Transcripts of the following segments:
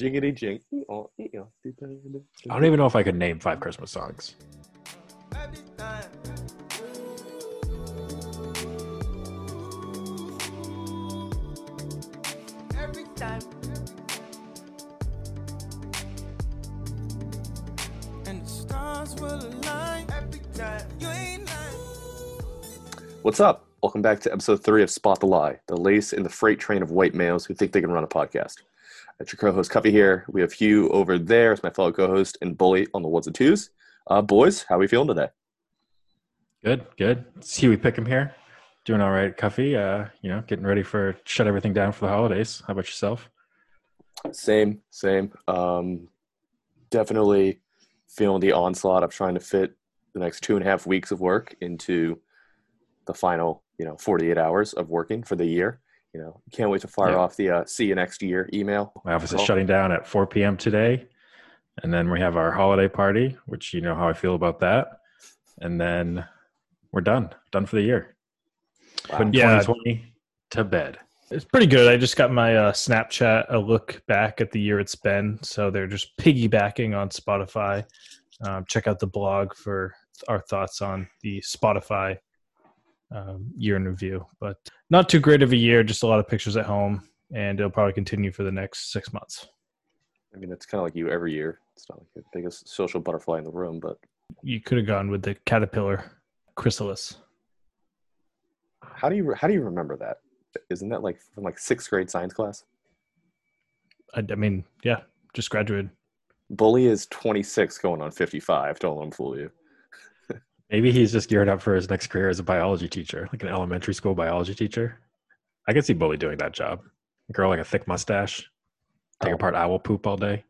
Jiggity jing. I I don't even know if I could name five Christmas songs. Every time. Every time. And the stars will align every time. You ain't lying. What's up? Welcome back to episode three of Spot the Lie, the lace in the freight train of white males who think they can run a podcast. That's your co-host Cuffy here. We have Hugh over there as my fellow co-host and Bully on the ones and twos. Uh, boys, how are we feeling today? Good, good. See we pick him here. Doing all right, Cuffy. Uh, you know, getting ready for shut everything down for the holidays. How about yourself? Same, same. Um, definitely feeling the onslaught of trying to fit the next two and a half weeks of work into the final, you know, 48 hours of working for the year. You know, can't wait to fire Yeah. off the uh, see you next year email. My office is shutting down at 4 p.m. today, and then we have our holiday party, which you know how I feel about that. And then we're done, done for the year. Wow. Putting Yeah. 2020 to bed. It's pretty good. I just got my uh, Snapchat a look back at the year it's been. So they're just piggybacking on Spotify. Um, check out the blog for our thoughts on the Spotify um, year in review. But not too great of a year, just a lot of pictures at home. And it'll probably continue for the next six months. I mean, it's kind of like you every year. It's not like the biggest social butterfly in the room, but You could have gone with the caterpillar chrysalis. how do you how do you remember that? Isn't that like from like sixth grade science class? I, I mean, yeah, just graduated. Bully is 26 going on 55. Don't let him fool you. Maybe he's just geared up for his next career as a biology teacher, like an elementary school biology teacher. I could see Bully doing that job. Girl like a thick mustache, take Oh. apart owl poop all day.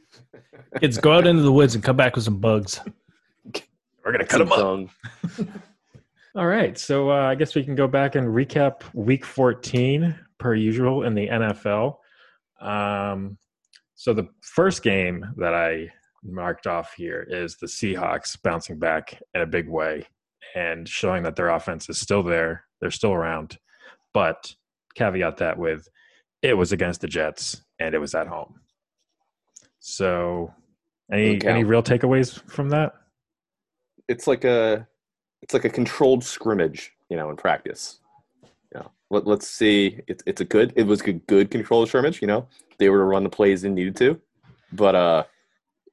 Kids, go out into the woods and come back with some bugs. We're gonna cut him up. All right, so uh, I guess we can go back and recap Week 14 per usual in the NFL. Um, so the first game that I marked off here is the Seahawks bouncing back in a big way and showing that their offense is still there. They're still around, but caveat that with it was against the Jets and it was at home. So, any any real takeaways from that? It's like a it's like a controlled scrimmage, you know, in practice. You know, let, let's see. It's it's a good. It was a good controlled scrimmage. You know, they were to run the plays they needed to, but uh,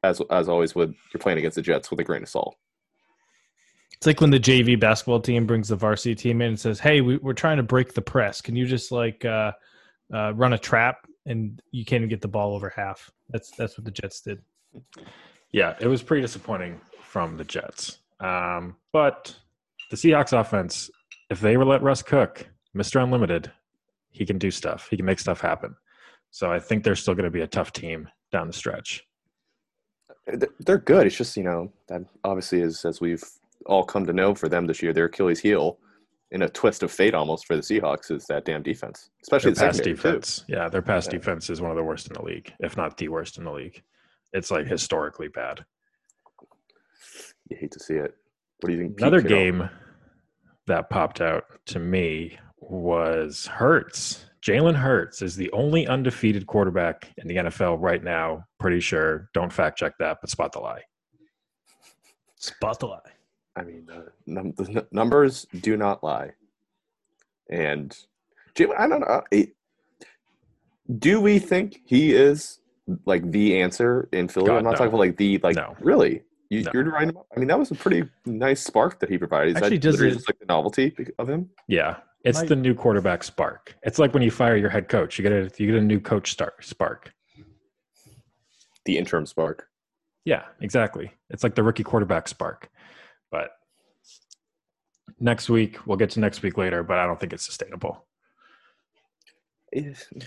as as always, with you're playing against the Jets with a grain of salt. It's like when the JV basketball team brings the varsity team in and says, "Hey, we, we're trying to break the press. Can you just like uh, uh, run a trap?" And you can't even get the ball over half. That's that's what the Jets did. Yeah, it was pretty disappointing from the Jets. Um, but the Seahawks offense, if they were let Russ cook, Mr. Unlimited, he can do stuff. He can make stuff happen. So I think they're still going to be a tough team down the stretch. They're- good. It's just you know that obviously is as we've all come to know for them this year, their Achilles heel in a twist of fate almost for the Seahawks is that damn defense, especially Their the pass secondary, too. defense, yeah, their pass Yeah. defense is one of the worst in the league, if not the worst in the league. It's like historically bad. You hate to see it. What do you think? Pete Another Carroll- game that popped out to me was Hurts. Jalen Hurts is the only undefeated quarterback in the NFL right now. Pretty sure. Don't fact check that, but spot the lie. Spot the lie. I mean, uh, num- the n- numbers do not lie. And Jim, I don't know. it- do we think he is like the answer in Philly? God, I'm not no. talking about like the like. No. Really, you, No. you're writing. Him up? I mean, that was a pretty nice spark that he provided. Is Actually, that does it- just like the novelty of him? Yeah, it's Might- the new quarterback spark. It's like when you fire your head coach, you get a you get a new coach start spark. The interim spark. Yeah, exactly. It's like the rookie quarterback spark. But next week, we'll get to next week later, but I don't think it's sustainable.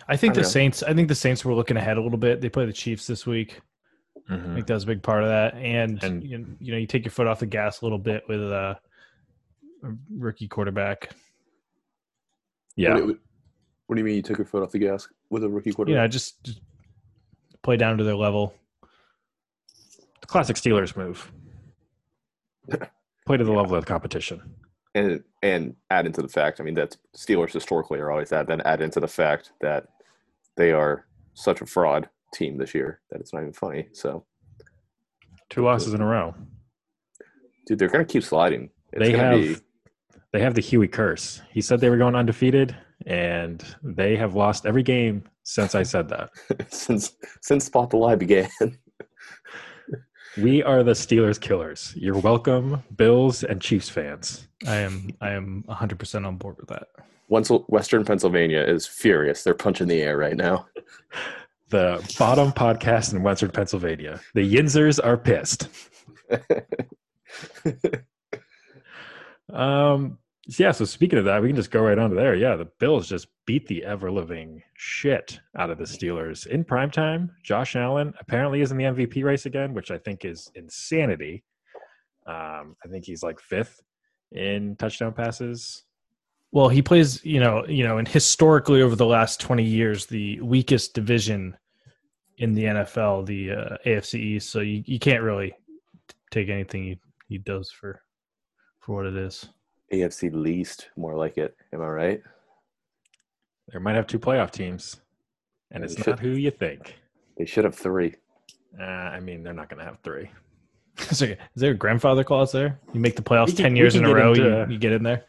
I think I the know. Saints. I think the Saints were looking ahead a little bit. They play the Chiefs this week. I Mhm. think that was a big part of that. And, And- you, you know, you take your foot off the gas a little bit with uh, a rookie quarterback. Yeah, What, do- what do you mean you took your foot off the gas with a rookie You quarterback? know, just, just play down to their level. the classic Steelers move. Play to the level of the competition. and and add into the fact, I mean, that Steelers historically are always that. Then add into the fact that they are such a fraud team this year that it's not even funny. So, Two losses in a row. dude, they're gonna keep sliding. It's they gonna have they have the Huey curse. He said they were going undefeated, and they have lost every game since I said that. since since Spot the Lie began. We are the Steelers killers. You're welcome, Bills and Chiefs fans. I am I am 100 percent on board with that. Once Western Pennsylvania is furious, they're punching the air right now. The bottom podcast in Western Pennsylvania. The Yinzers are pissed. Um, yeah, so speaking of that, we can just go right on to there. Yeah, the Bills just beat the ever living shit out of the Steelers in prime time. Josh Allen apparently is in the MVP race again, which I think is insanity. Um, I think he's like fifth in touchdown passes. Well, he plays, you know, you know, and historically over the last 20 years, the weakest division in the NFL, the uh, AFC East. So you, you can't really take anything he, he does for for what it is. AFC least, more like it. Am I right? They might have two playoff teams, and They it's should- not who you think. They should have three. Uh, I mean, they're not going to have three. Is there, is there a grandfather clause there? You make the playoffs can- 10 years in a row, into- you, you get in there.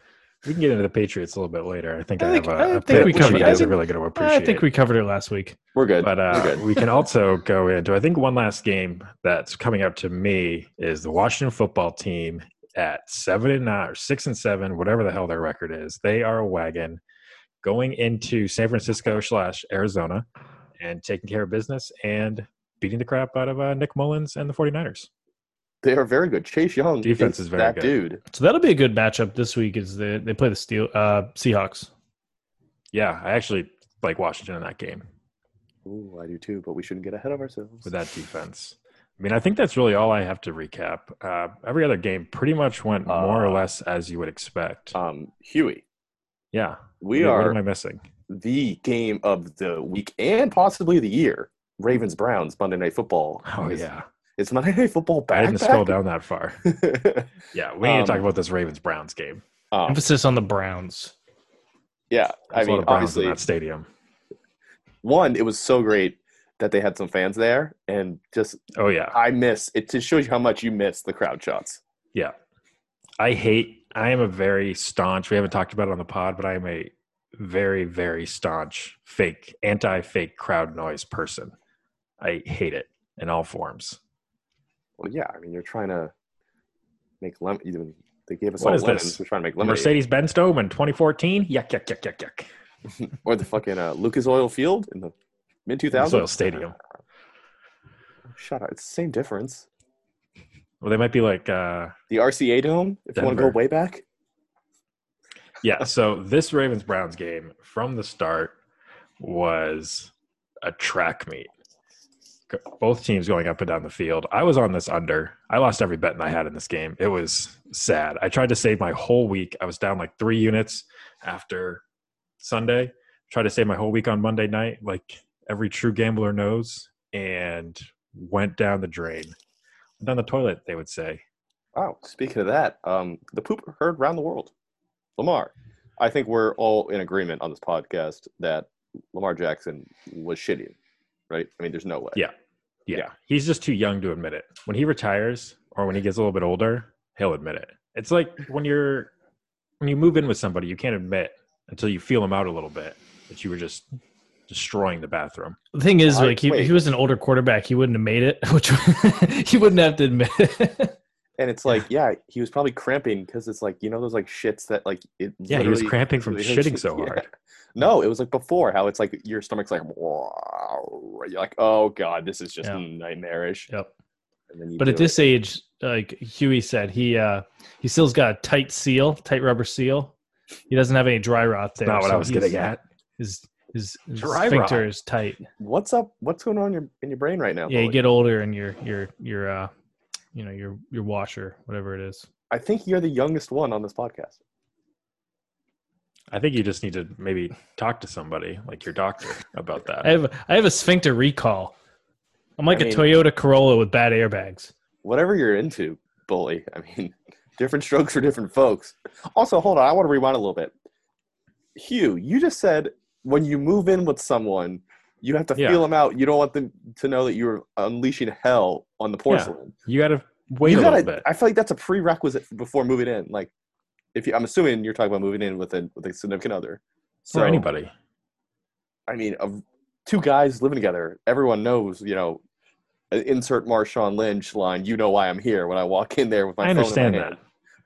We can get into the Patriots a little bit later. I think I, I think- have a, I a think pick we which covered- you I guys are really going to appreciate. I think we covered it last week. We're good. But We're uh, good. we can also go into, I think one last game that's coming up to me is the Washington football team at seven and nine or six and seven, whatever the hell their record is. They are a wagon going into San Francisco slash Arizona and taking care of business and beating the crap out of uh, Nick Mullens and the 49ers. They are very good. Chase Young Defense is very that good. dude. So that'll be a good matchup this week. Is they they play the Steel uh, Seahawks? Yeah, I actually like Washington in that game Ooh, I do too, but we shouldn't get ahead of ourselves. with that defense. I mean, I think that's really all I have to recap. Uh, every other game pretty much went more or Uh, less as you would expect. Um, Huey, yeah. we What- are What am I missing? the game of the week and possibly the year. Ravens Browns Monday Night Football. Oh Is- yeah, It's Monday Night Football back. I didn't scroll down that far. Yeah, we need to talk Um, about this Ravens Browns game. Um, Emphasis on the Browns. yeah, I There's a lot mean, of Browns obviously, in that stadium. one, it was so great that they had some fans there, and just Oh yeah, I miss it. Just shows you how much you miss the crowd shots. yeah. I hate. I am a very staunch. We haven't talked about it on the pod, but I am a very, very staunch fake, anti-fake crowd noise person. I hate it in all forms. Well, yeah, I mean, you're trying to make lemon. Even they gave us What all is lemons. this? We're trying to make lemonade. Mercedes Benz Dome in 2014. Yuck, yuck, yuck, yuck, yuck. or the fucking uh, Lucas Oil Field in the mid 2000s. Lucas Oil Stadium. Shut up! It's the same difference. Well, they might be like, uh, The RCA Dome, if you want to go way back. yeah. So this Ravens Browns game from the start was a track meet. Both teams going up and down the field. I was on this under. I lost every bet I had in this game. It was sad. I tried to save my whole week. I was down like three units after Sunday. Tried to save my whole week on Monday night, like every true gambler knows, and went down the drain. Down the toilet, they would say. Wow. Speaking of that, um, the poop heard around the world. Lamar, I think we're all in agreement on this podcast that Lamar Jackson was shitty, right? I mean, there's no way. Yeah. Yeah. Yeah. He's just too young to admit it. When he retires or when he gets a little bit older, he'll admit it. It's like when you're when you move in with somebody, you can't admit until you feel them out a little bit that you were just destroying the bathroom. The thing is, Why- like he, he was an older quarterback, he wouldn't have made it, which he wouldn't have to admit. It. And it's like, yeah, he was probably cramping because it's like, you know, those like shits that like it. Yeah, he was cramping from shitting so yeah. hard. No, it was like before how it's like your stomach's like, you're like, oh god, this is just Yeah. nightmarish. Yep. And then But at do this age, like Huey said, he uh he still's got a tight seal, tight rubber seal. He doesn't have any dry rot there. Not what so I was he's- getting at. His his, his Dry sphincter rot. is tight. what's up? What's going on in your in your brain right now? Yeah, you get older and your your your uh you know your your washer, whatever it is. I think you're the youngest one on this podcast. I think you just need to maybe talk to somebody like your doctor about that. I have I have a sphincter recall. I'm like I a mean- Toyota Corolla with bad airbags. Whatever you're into, bully. I mean, different strokes for different folks. Also, hold on, I want to rewind a little bit. Hugh, you just said when you move in with someone, You have to Yeah. feel them out. You don't want them to know that you're unleashing hell on the porcelain. You got to wait you a gotta, little bit. I feel like that's a prerequisite before moving in. Like, if you, I'm assuming you're talking about moving in with a with a significant other. So or anybody. I mean, of two guys living together, everyone knows. You know, insert Marshawn Lynch line. You know why I'm here when I walk in there with my. I phone in my understand hand.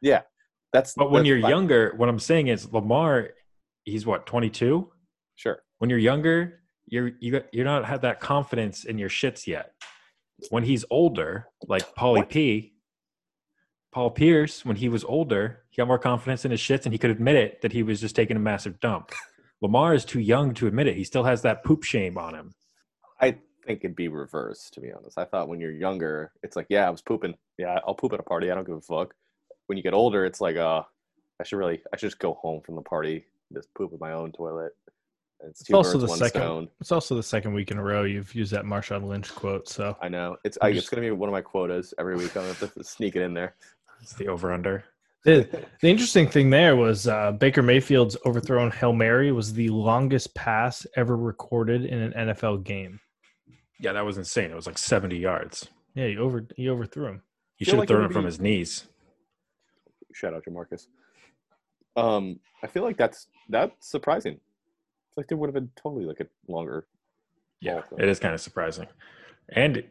Yeah, that's. But when that's you're fine. younger, what I'm saying is Lamar, he's what 22. Sure. When you're younger, you're you got, you're not have that confidence in your shits yet. When he's older, like Paulie P, Paul Pierce, when he was older, he got more confidence in his shits and he could admit it that he was just taking a massive dump. Lamar is too young to admit it. He still has that poop shame on him. I think it'd be reversed, to be honest. I thought when you're younger, it's like, yeah, I was pooping. Yeah, I'll poop at a party. I don't give a fuck. When you get older, it's like, uh, I should really, I should just go home from the party, just poop in my own toilet. It's It's also birds, the second. stone. It's also the second week in a row you've used that Marshawn Lynch quote. So I know. It's, I, I'm it's gonna be one of my quotas every week. I'm gonna have to sneak it in there. It's the over under. the, the interesting thing there was uh, Baker Mayfield's overthrown hail mary was the longest pass ever recorded in an NFL game. Yeah, that was insane. It was like 70 yards. Yeah, he over he overthrew him. He should have like thrown would it from be- his knees. Shout out to Marcus. Um, I feel like that's that's surprising. It's like there would have been totally like a longer. Yeah, it is kind of surprising. And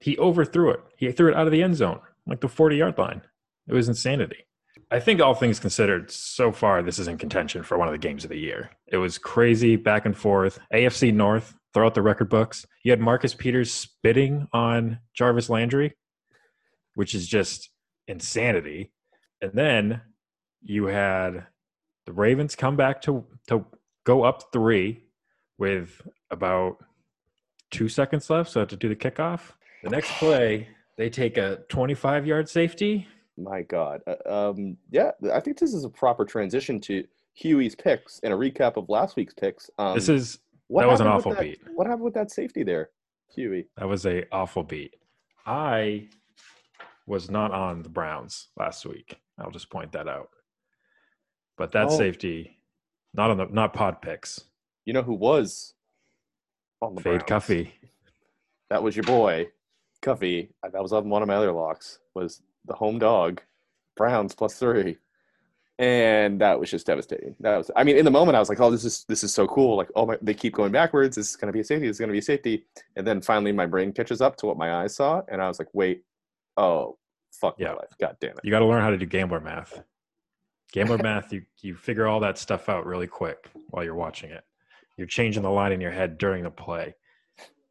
he overthrew it. He threw it out of the end zone, like the 40 yard line. It was insanity. I think, all things considered, so far, this is in contention for one of the games of the year. It was crazy back and forth. AFC North, throw out the record books. You had Marcus Peters spitting on Jarvis Landry, which is just insanity. And then you had the Ravens come back to, to go up three with about two seconds left, so to do the kickoff. The next play, they take a 25 yard safety. My God. Uh, Um, yeah, I think this is a proper transition to Huey's picks and a recap of last week's picks. Um, This is that was an awful that- beat. What happened with that safety there, Huey? that was a awful beat. I was not on the Browns last week. I'll just point that out. But that Oh. safety, not on the not pod picks. You know who was on the Fade Browns? Cuffy. That was your boy, Cuffy. That was on one of my other locks. Was the home dog, Browns plus three, and that was just devastating. That was. I mean, in the moment, I was like, "Oh, this is this is so cool!" Like, oh my, they keep going backwards. This is going to be a safety. This is going to be a safety. And then finally, my brain catches up to what my eyes saw, and I was like, "Wait, oh, fuck Yeah. my life! God damn it!" You got to learn how to do gambler math. Gambler math, you you figure all that stuff out really quick while you're watching it. You're changing the line in your head during the play.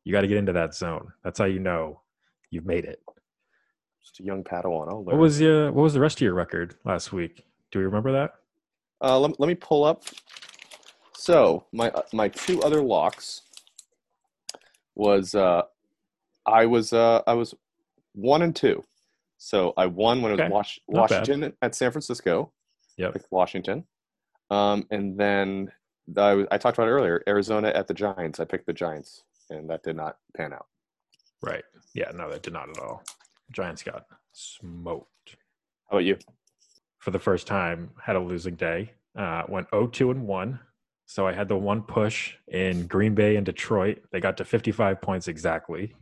You got to get into that zone. That's how you know you've made it. Just a young Padawan. I'll What was uh, what was the rest of your record last week? Do we remember that? Uh, let, let me pull up. So my uh, my two other locks was uh, I was uh, I was one and two. So I won when it was Okay. Was- Not bad. Washington at San Francisco. Yep. Washington. Um, and then I, I talked about it earlier. Arizona at the Giants. I picked the Giants, and that did not pan out. Right. Yeah, no, that did not at all. Giants got smoked How about you? for the first time. Had a losing day. Uh, went 0-2 and one. So I had the one push in Green Bay and Detroit. They got to 55 points exactly.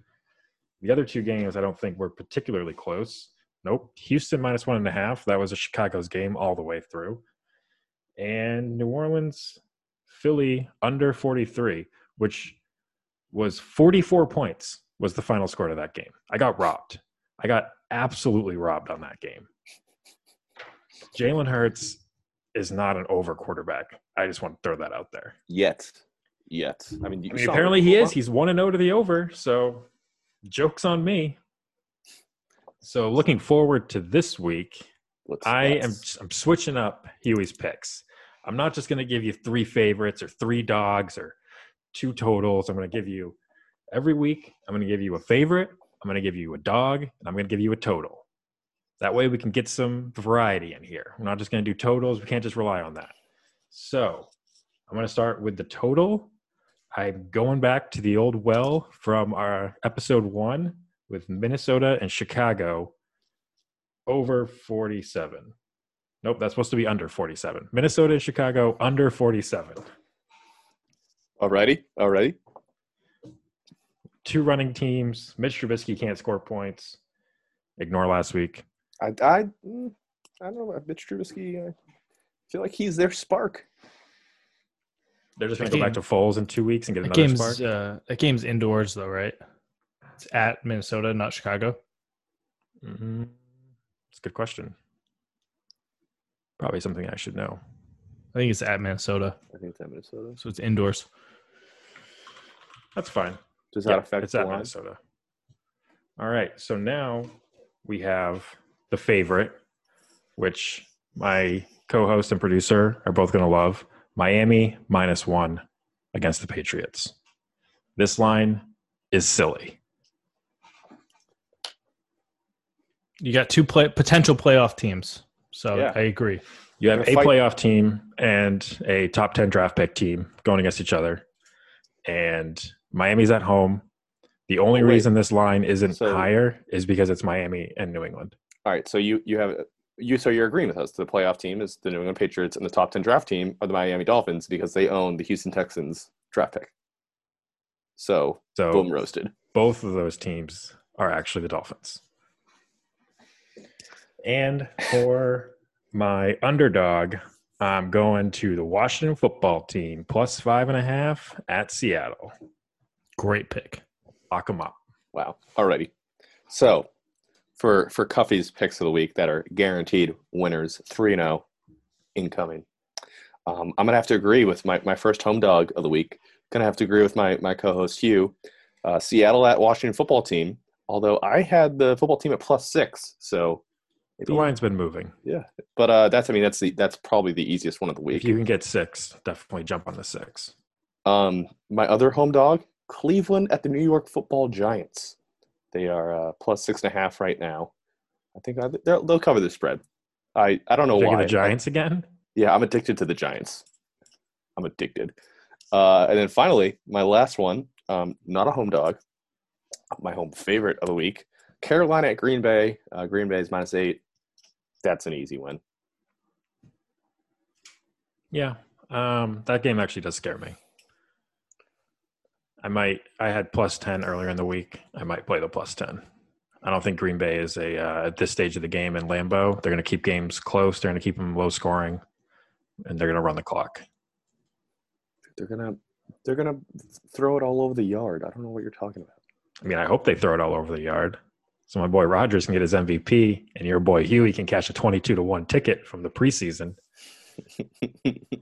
The other two games I don't think were particularly close. Nope. Houston minus one and a half. That was a Chicago's game all the way through. And New Orleans, Philly under 43, which was 44 points was the final score to that game. I got robbed. I got absolutely robbed on that game. Jalen Hurts is not an over quarterback. I just want to throw that out there. Yet, yet. I mean, you I mean, apparently he is. He's one and zero to the over. So, jokes on me. So, looking forward to this week, Let's- I am I'm switching up Huey's picks. I'm not just going to give you three favorites or three dogs or two totals. I'm going to give you every week. I'm going to give you a favorite. I'm going to give you a dog, and I'm going to give you a total. That way, we can get some variety in here. We're not just going to do totals. We can't just rely on that. So, I'm going to start with the total. I'm going back to the old well from our episode one with Minnesota and Chicago over 47. Nope, that's supposed to be under 47. Minnesota and Chicago under 47. Alrighty, alrighty. two running teams. Mitch Trubisky can't score points. Ignore last week. I I, I don't know about Mitch Trubisky. I feel like he's their spark. They're just going to go back to Foles in two weeks and get That another game's spark. uh, that game's indoors though, right? It's at Minnesota, not Chicago. Mm-hmm. It's a good question. Probably something I should know. I think it's at Minnesota, I think it's at Minnesota. so it's indoors. That's fine. Does that Yeah, affect it's the at line? Minnesota. All right. So now we have the favorite, which my co-host and producer are both going to love. Miami minus one against the Patriots. This line is silly. You got two play potential playoff teams, so Yeah. I agree. You have a fight- playoff team and a top 10 draft pick team going against each other. And Miami's at home. The only Oh, reason this line isn't So- higher is because it's Miami and New England. All right, so you you have you so you're agreeing with us. The playoff team is the New England Patriots, and the top ten draft team are the Miami Dolphins because they own the Houston Texans draft pick. So So boom roasted. both of those teams are actually the Dolphins. And for my underdog, I'm going to the Washington football team plus five and a half at Seattle. Great pick. Lock them up. Wow. Alrighty. So for for Cuffy's picks of the week that are guaranteed winners, three and zero incoming. Um, I'm gonna have to agree with my, my first home dog of the week. Gonna have to agree with my my co-host Hugh. Uh, Seattle at Washington football team. Although I had the football team at plus six, so The line's been moving. yeah. But uh, that's I mean that's the that's probably the easiest one of the week. If you can get six, definitely jump on the six. Um, my other home dog, Cleveland at the New York Football Giants. They are uh, plus six and a half right now. I think I, they'll, they'll cover the spread. I, I don't know why. the Giants again? Yeah, I'm addicted to the Giants. I'm addicted. Uh, and then finally, my last one, um, not a home dog, my home favorite of the week, Carolina at Green Bay. Uh, Green Bay is minus eight. That's an easy win. Yeah. Um, that game actually does scare me. I might. I had plus ten earlier in the week. I might play the plus ten. I don't think Green Bay is a uh, at this stage of the game in Lambeau. They're going to keep games close. They're going to keep them low scoring, and they're going to run the clock. They're gonna they're gonna throw it all over the yard. I don't know what you're talking about. I mean, I hope they throw it all over the yard, so my boy Rodgers can get his MVP, and your boy Huey can catch a twenty-two to one ticket from the preseason.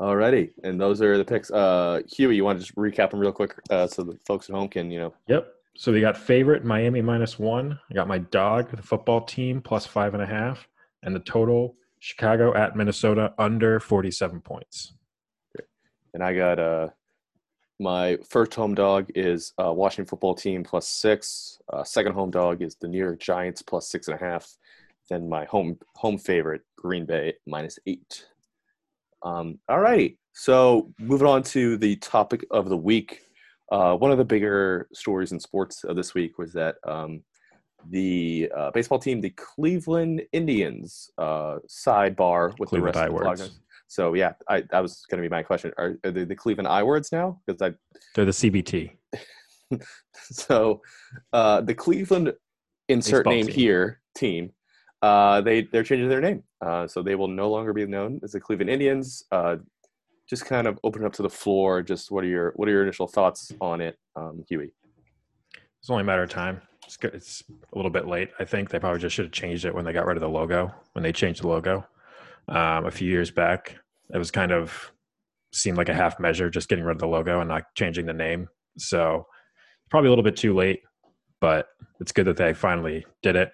Alrighty, and those are the picks. Uh, Huey, you want to just recap them real quick uh, so the folks at home can, you know, Yep. So we got favorite Miami minus one. I got my dog, the football team, plus five and a half, and the total Chicago at Minnesota under forty-seven points. and I got uh, my first home dog is uh, Washington football team plus six. Uh, second home dog is the New York Giants plus six and a half. Then my home home favorite Green Bay minus eight. Um, all right, so moving on to the topic of the week. Uh, one of the bigger stories in sports of this week was that um, the uh, baseball team, the Cleveland Indians, uh, sidebar with Cleveland the rest of the. So yeah, I, that was going to be my question. Are, are they the Cleveland I words now? Because I They're the CBT. so uh, the Cleveland insert Baseball name team. here team. Uh, they they're changing their name, uh, so they will no longer be known as the Cleveland Indians. Uh, just kind of open up to the floor. Just what are your what are your initial thoughts on it, um, Huey? It's only a matter of time. It's good. It's a little bit late. I think they probably just should have changed it when they got rid of the logo. When they changed the logo um, a few years back, it was kind of seemed like a half measure, just getting rid of the logo and not changing the name. So probably a little bit too late, but it's good that they finally did it.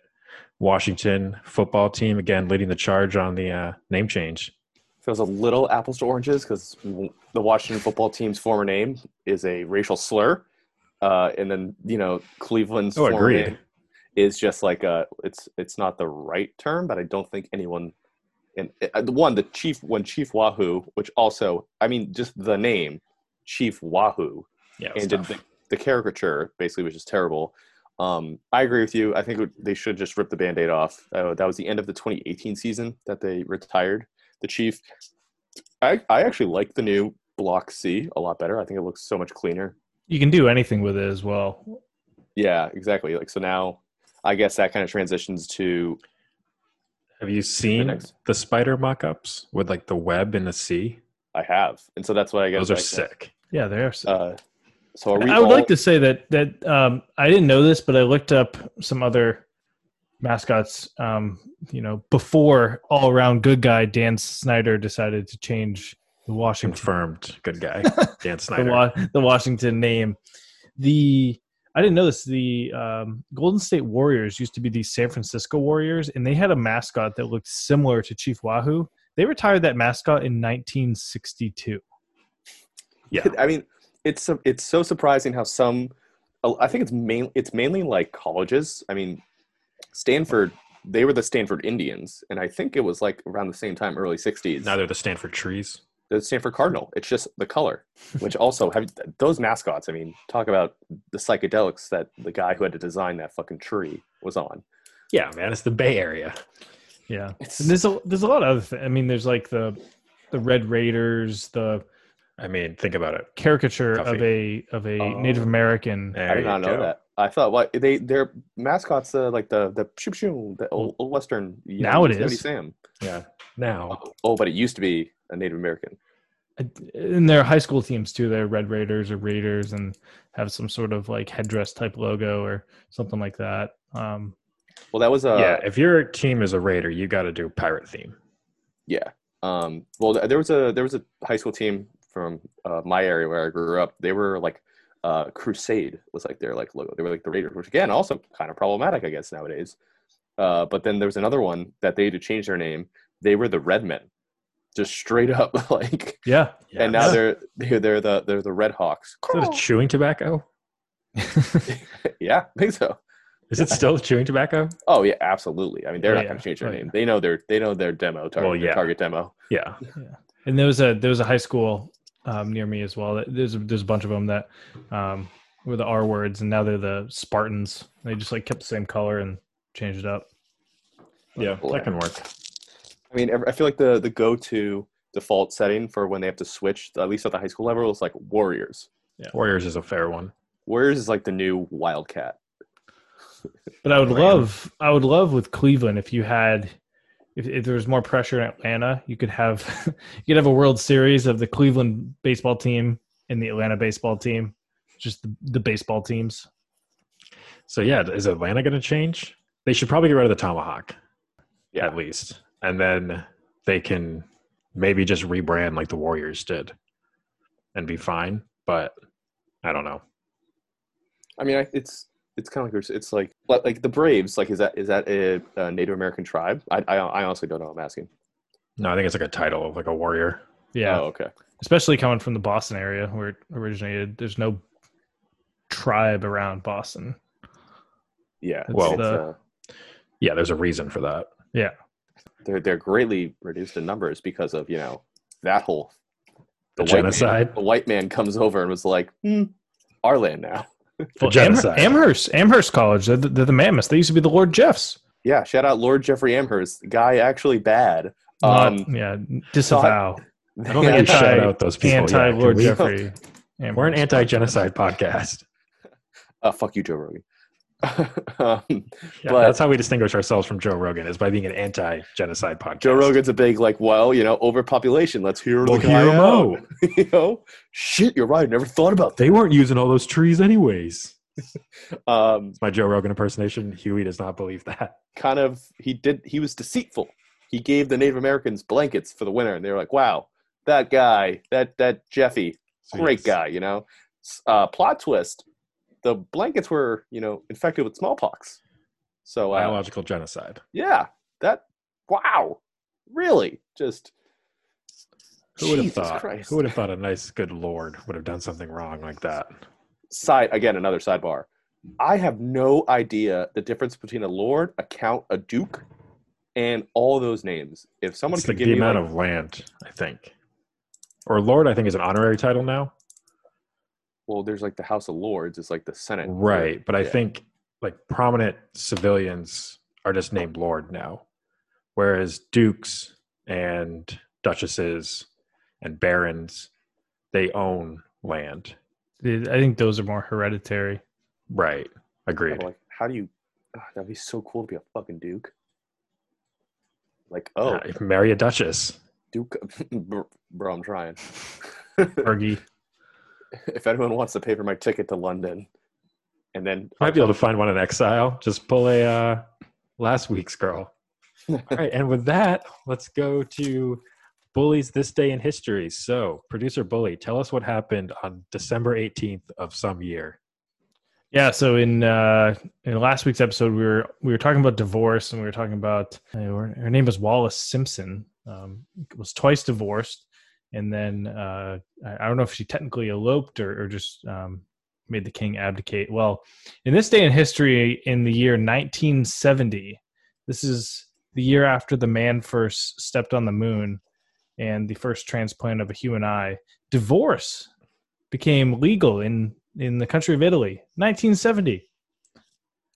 Washington football team again leading the charge on the uh, name change. Feels a little apples to oranges because the Washington football team's former name is a racial slur, uh, and then you know Cleveland's Oh, former agreed. name is just like a it's it's not the right term, but I don't think anyone. And uh, the one the chief when Chief Wahoo, which also I mean just the name Chief Wahoo Yeah, and did the, the caricature basically was just terrible. Um, I agree with you. I think they should just rip the band-aid off. Uh, that was the end of the 2018 season that they retired the chief. I, I actually like the new Block C a lot better. I think it looks so much cleaner. You can do anything with it as well. Yeah, exactly. Like so now, I guess that kind of transitions to Have you seen next- the spider mock-ups with like the web in the sea? I have, and so that's what I guess. Those are like, sick. Yeah, they are. sick. Uh, so are we I would all- like to say that that um, I didn't know this, but I looked up some other mascots. Um, you know, before all around good guy Dan Snyder decided to change the Washington Confirmed. Good guy. Dan the, Snyder. Wa- the Washington name. The I didn't know this. The um, Golden State Warriors used to be the San Francisco Warriors, and they had a mascot that looked similar to Chief Wahoo. They retired that mascot in 1962. Yeah. I mean, it's so- it's so surprising how some. oh, I think it's main. It's mainly like colleges. I mean, Stanford. They were the Stanford Indians, and I think it was like around the same time, early '60s. Now they're the Stanford trees. The Stanford Cardinal. It's just the color, which also have those mascots. I mean, talk about the psychedelics that the guy who had to design that fucking tree was on. Yeah, man, it's the Bay Area. Yeah, It's and there's a there's a lot of other. I mean, there's like the the Red Raiders, the I mean, think about it. caricature of a of a Oh. Native American. There I did not know go. that. I thought what they their mascots uh, like the the shoo shoo the old, old western. You Now it Yosemite is. Sam. Yeah. Now, Oh, oh, but it used to be a Native American. And their high school teams too. They're Red Raiders or Raiders, and have some sort of like headdress type logo or something like that. Um, Well, that was a yeah, if your team is a Raider, you got to do pirate theme. Yeah. Um, well, there was a there was a high school team from uh, my area where I grew up. They were like uh, Crusade was like their like logo. They were like the Raiders, which again also kind of problematic, I guess nowadays. Uh, but then there was another one that they had to change their name. They were the Redmen, just straight up like. yeah, And now Yeah. they're they're they're the they're the Red Hawks. Is that a chewing tobacco? yeah, I think so. Is it still chewing tobacco? Oh yeah, absolutely. I mean, they're Oh, not yeah. going to change their name. They know their they know their demo target, Well, their yeah. target demo. Yeah. and there was a there was a high school um, near me as well. There's a, there's a bunch of them that um, were the R words, and now they're the Spartans. They just like kept the same color and changed it up. Yeah, that can work. I mean, I feel like the the go to default setting for when they have to switch, at least at the high school level, is like Warriors. Yeah. Warriors is a fair one. Warriors is like the new Wildcat. But I would Ram. love, I would love with Cleveland if you had, if, if there was more pressure in Atlanta, you could have, you could have a World Series of the Cleveland baseball team and the Atlanta baseball team, just the, the baseball teams. So yeah, is Atlanta going to change? They should probably get rid of the tomahawk, Yeah. at least, and then they can maybe just rebrand like the Warriors did, and be fine. But I don't know. I mean, it's it's kind of like it's like like like the Braves. Like, is that is that a, a Native American tribe? I, I I honestly don't know. I'm asking. No, I think it's like a title of like a warrior. Yeah, Oh, okay. especially coming from the Boston area where it originated. There's no tribe around Boston. Yeah. It's Well- it's, the- uh, Yeah, there's a reason for that. Yeah, they're they're greatly reduced in numbers because of you know that whole The white man- genocide. the white man comes over and was like, hmm, our land now. well, genocide. Amher- Amherst, Amherst College. They're the, they're the Mammoths. They used to be the Lord Jeffs. Yeah. Shout out Lord Jeffrey Amherst, guy actually bad. Not- Um, yeah, disavow. I don't think we Anti- shout out those people. Anti yet. Lord Can we? Jeffrey. We're an anti-genocide podcast. Uh, fuck you, Joe Rogan. um, Yeah, But- that's how we distinguish ourselves from Joe Rogan is by being an anti-genocide podcast. Joe Rogan's a big like, well, you know, overpopulation. Let's hear Well, the hear guy 'em out. out. you know, shit, you're right. I Never thought about They weren't using all those trees anyways. Um, It's my Joe Rogan impersonation. Huey does not believe that. kind of, he did. He was deceitful. He gave the Native Americans blankets for the winter, and they were like, wow, that guy, that that Jeffy, great yes. guy. You know, uh, plot twist. The blankets were, you know, infected with smallpox. So uh, Biological genocide. yeah, that wow, really, just Who would have Jesus thought? Christ. Who would have thought a nice, good Lord would have done something wrong like that? side again another sidebar i have no idea the difference between a lord a count a duke and all those names if someone It's could like give the me amount like, of land, I think. Or Lord, I think is an honorary title now. Well there's like the house of lords it's like the senate Right. But I Yeah. think like prominent civilians are just named Lord now. Whereas dukes and duchesses and barons, they own land. I think those are more hereditary. Right. Agreed. Like, how do you? that'd be so cool to be a fucking duke. Like, oh, Uh, marry a duchess. duke, bro, I'm trying. Fergie. if anyone wants to pay for my ticket to London, and then I Might be able to find one in exile. Just pull a uh, last week's girl. All right, and with that, let's go to Bullies this day in history. So, producer Bully, tell us what happened on December 18th of some year. Yeah, so in uh, in last week's episode, we were we were talking about divorce, and we were talking about uh, her, her name was Wallis Simpson. Um, was twice divorced, and then uh, I, don't know if she technically eloped or, or just um, made the king abdicate. Well, in this day in history, in the year 1970, this is the year after the man first stepped on the moon, and the first transplant of a human eye. Divorce became legal in in the country of Italy, 1970.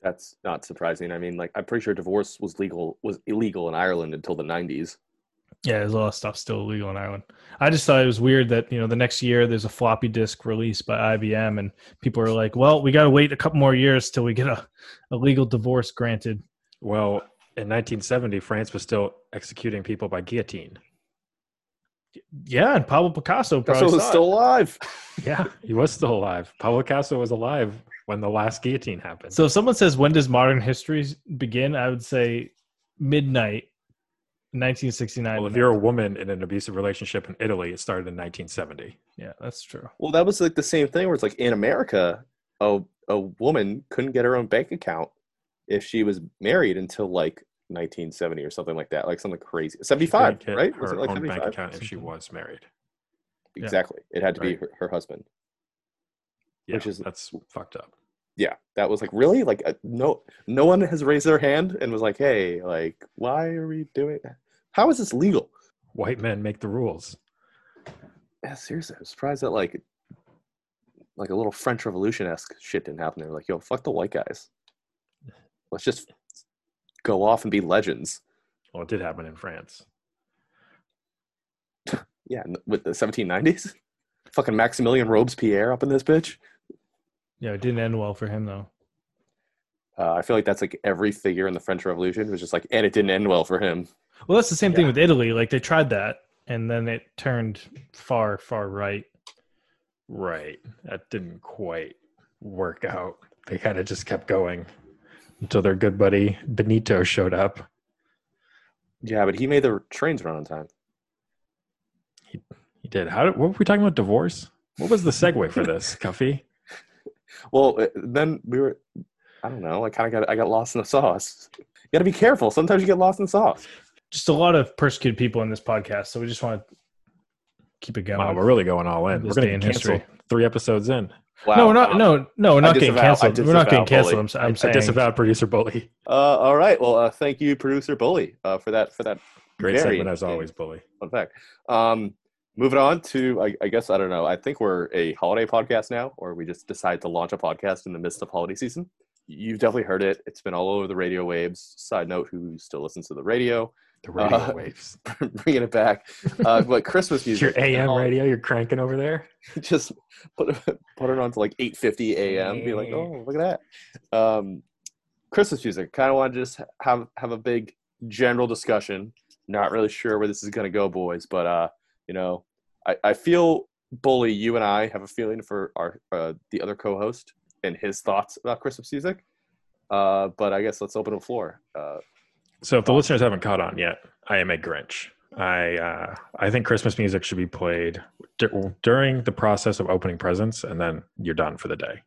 That's not surprising. I mean, like, I'm pretty sure divorce was legal was illegal in Ireland until the 90s. Yeah, there's a lot of stuff still illegal in Ireland. I just thought it was weird that you know the next year there's a floppy disk released by IBM, and people are like, "Well, we got to wait a couple more years till we get a, a legal divorce granted." Well, in 1970, France was still executing people by guillotine. Yeah, and Pablo Picasso That's probably was saw still it. alive. Yeah, he was still alive. Pablo Picasso was alive when the last guillotine happened. So if someone says when does modern history begin, I would say midnight, 1969. well, if you're a woman in an abusive relationship in Italy, it started in 1970. yeah, that's true. Well, that was like the same thing where it's like in America, a a woman couldn't get her own bank account if she was married until like 1970 or something like that, like something crazy. 75, Couldn't right? Her Was it like own bank account if she was married. Yeah. Exactly. It had to be her, her husband. Yeah, Which is- that's fucked up. Yeah, that was like really like uh, no no one has raised their hand and was like, "Hey, like why are we doing How is this legal?" White men make the rules. Yeah, seriously, I'm surprised that like like a little French Revolution esque shit didn't happen. They were like, "Yo, fuck the white guys. Let's just go off and be legends." Well, it did happen in France. Yeah, with the 1790s, fucking Maximilian Robespierre up in this bitch. Yeah, it didn't end well for him though. Uh, I feel like that's like every figure in the French Revolution was just like, and it didn't end well for him. Well, that's the same thing with Italy. Like they tried that, and then it turned far, far right. Right. That didn't quite work out. They kind of just kept going until their good buddy Benito showed up. Yeah, but he made the trains run on time. He did. How did, what were we talking about? Divorce? What was the segue for this, Cuffy? Well, uh, then we were, I don't know. I kind of got, I got lost in the sauce. You got to be careful. Sometimes you get lost in the sauce. Just a lot of persecuted people in this podcast, so we just want to keep it going. Wow, we're really going all in. This We're going to cancel history. three episodes in. Wow. no, we're not. Um, No, no, we're not getting disavow- I canceled. We're not getting canceled. bully. I'm, s- I, I'm I saying. disavowed producer Bully. Uh, all right. Well, uh, thank you, producer Bully, uh, for that for that Great Very segment as always, Bully. fun fact. Um, moving on to, I, I guess I don't know. I think we're a holiday podcast now, or we just decided to launch a podcast in the midst of holiday season. You've definitely heard it. It's been all over the radio waves. Side note: Who still listens to the radio? The radio Uh, waves. Bringing it back. Uh, but Christmas music your. AM all- radio you're cranking over there. just put it, put it on to like 8:50 a.m. Be like, oh, look at that. Um, Christmas music. Kind of want to just have have a big general discussion. Not really sure where this is gonna go, boys, but uh, you know, I, I feel bully. You and I have a feeling for our uh, the other co-host and his thoughts about Christmas music. Uh, but I guess let's open the floor. Uh, So if the listeners haven't caught on yet, I am a Grinch. I uh, I think Christmas music should be played dur- during the process of opening presents, and then you're done for the day.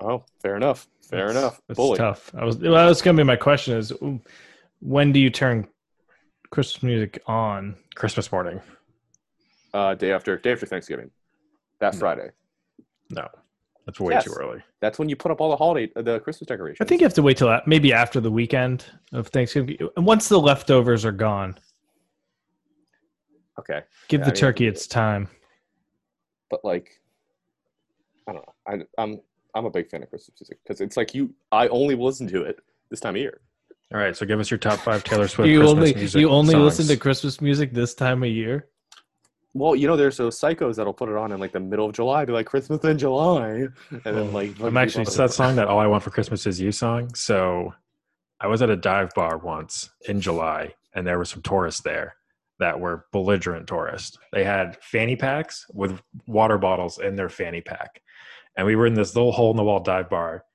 oh, fair enough. Fair That's- enough. That's Bully. tough. I was. Well, that was going to be my question: is when do you turn Christmas music on? Christmas morning, Uh, day after day after Thanksgiving. That No. Friday. no, that's way Yes. too early. That's when you put up all the holiday, the Christmas decorations. I think you have to wait till maybe after the weekend of Thanksgiving. And Once the leftovers are gone, Okay, give Yeah, the I mean- turkey its time. but like, I don't know. I, I'm I'm a big fan of Christmas music because it's like you. I only listen to it this time of year. All right, so give us your top five Taylor Swift you Christmas only music you only listen to. Christmas music this time of year. Well, you know, there's those psychos that'll put it on in like the middle of July, be like Christmas in July, and then like I'm actually It's that song that "All I Want for Christmas Is You" song. So, I was at a dive bar once in July, and there were some tourists there that were belligerent tourists. They had fanny packs with water bottles in their fanny pack, and we were in this little hole in the wall dive bar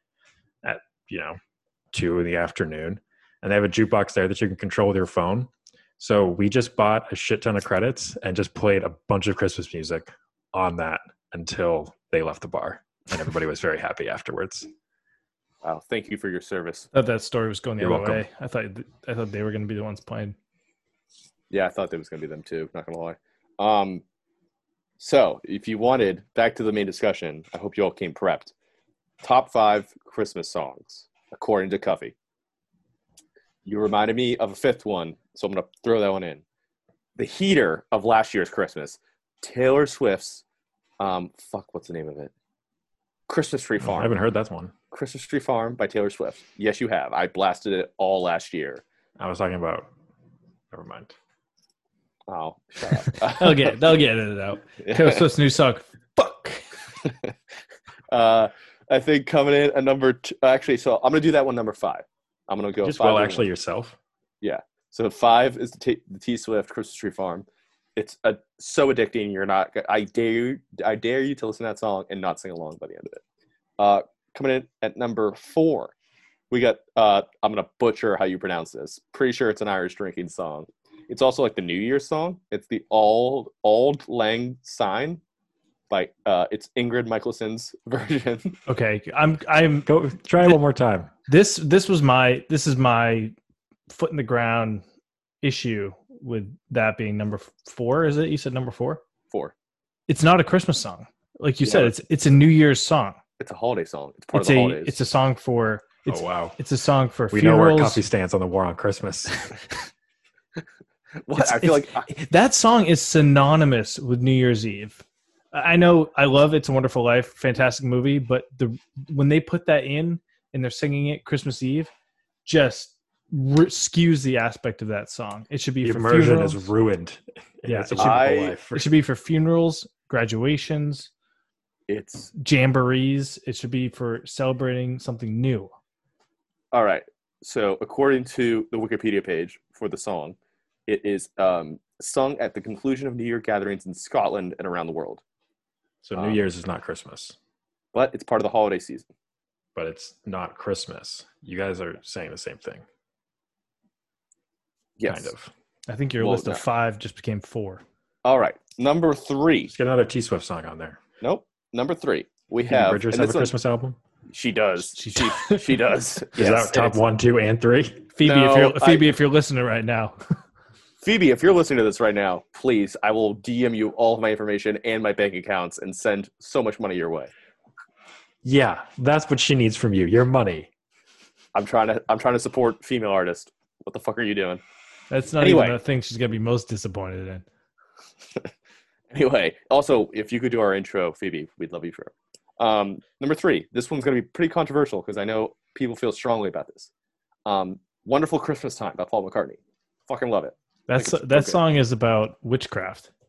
at you know two in the afternoon, and they have a jukebox there that you can control with your phone. So we just bought a shit ton of credits and just played a bunch of Christmas music on that until they left the bar, and everybody was very happy afterwards. Wow, thank you for your service. thought that story was going the You're other welcome. way. I thought I thought they were going to be the ones playing. Yeah, I thought that was gonna be them too. Not gonna lie. Um, so if you wanted back to the main discussion, I hope you all came prepped. Top five Christmas songs according to Cuffy. You reminded me of a fifth one, so I'm gonna throw that one in. The heater of last year's Christmas, Taylor Swift's. Um, fuck, what's the name of it? Christmas Tree Farm. I haven't heard that one. Christmas Tree Farm by Taylor Swift. Yes, you have. I blasted it all last year. I was talking about. Never mind. Oh, shut up. They'll get they'll get it out. Taylor Swift's new song. Fuck. uh, I think coming in a number two, actually, so I'm gonna do that one number five. I'm gonna go. Just five well, actually, one. yourself. Yeah. So five is the T, the T Swift Christmas Tree Farm. It's a, so addicting. You're not. I dare you. I dare you to listen to that song and not sing along by the end of it. Uh, coming in at number four, we got. Uh, I'm gonna butcher how you pronounce this. Pretty sure it's an Irish drinking song. It's also like the New Year's song. It's the Old Auld Lang Syne by. Uh, it's Ingrid Michaelson's version. Okay, I'm I'm Go try it one more time. this this was my this is my foot in the ground issue with that being number four. Is it? You said number four. Four. It's not a Christmas song, like you Yeah. said. It's it's a New Year's song. It's a holiday song. It's part It's of the a holidays. it's a song for it's oh wow. it's a song for We know where funerals. coffee stands on the war on Christmas. what It's- I feel like. I- that song is synonymous with New Year's Eve. I know I love It's a Wonderful Life, fantastic movie, but the when they put that in and they're singing it Christmas Eve, just r- skews the aspect of that song. It should be the for immersion funerals. is ruined. Yeah, It's it should- I- life. it should be for funerals, graduations, It's jamborees. It should be for celebrating something new. all right. So according to the Wikipedia page for the song, it is um, sung at the conclusion of New Year gatherings in Scotland and around the world. So New um, Year's is not Christmas, But it's part of the holiday season. but it's not Christmas. You guys are saying the same thing, Yes. kind of. I think your Well, list no. of five just became four. All right. Number three. Let's get another T Swift song on there. Nope. Number three. We Phoebe have. Bridgers and have a this one- Christmas album. She does. She- She, she does. Is Yes, that top one, two, and three? Phoebe, No, if you're I- Phoebe, if you're listening right now, Phoebe, if you're listening to this right now, please, I will DM you all of my information and my bank accounts and send so much money your way. Yeah, that's what she needs from you. Your money. I'm trying to. I'm trying to support female artists. What the fuck are you doing? that's not Anyway. even a thing she's gonna be most disappointed in. Anyway, also, if you could do our intro, Phoebe, we'd love you for it. Um, number three, this one's going to be pretty controversial because I know people feel strongly about this. Um, Wonderful Christmas Time by Paul McCartney. Fucking love it. That's it's that okay. song is about witchcraft.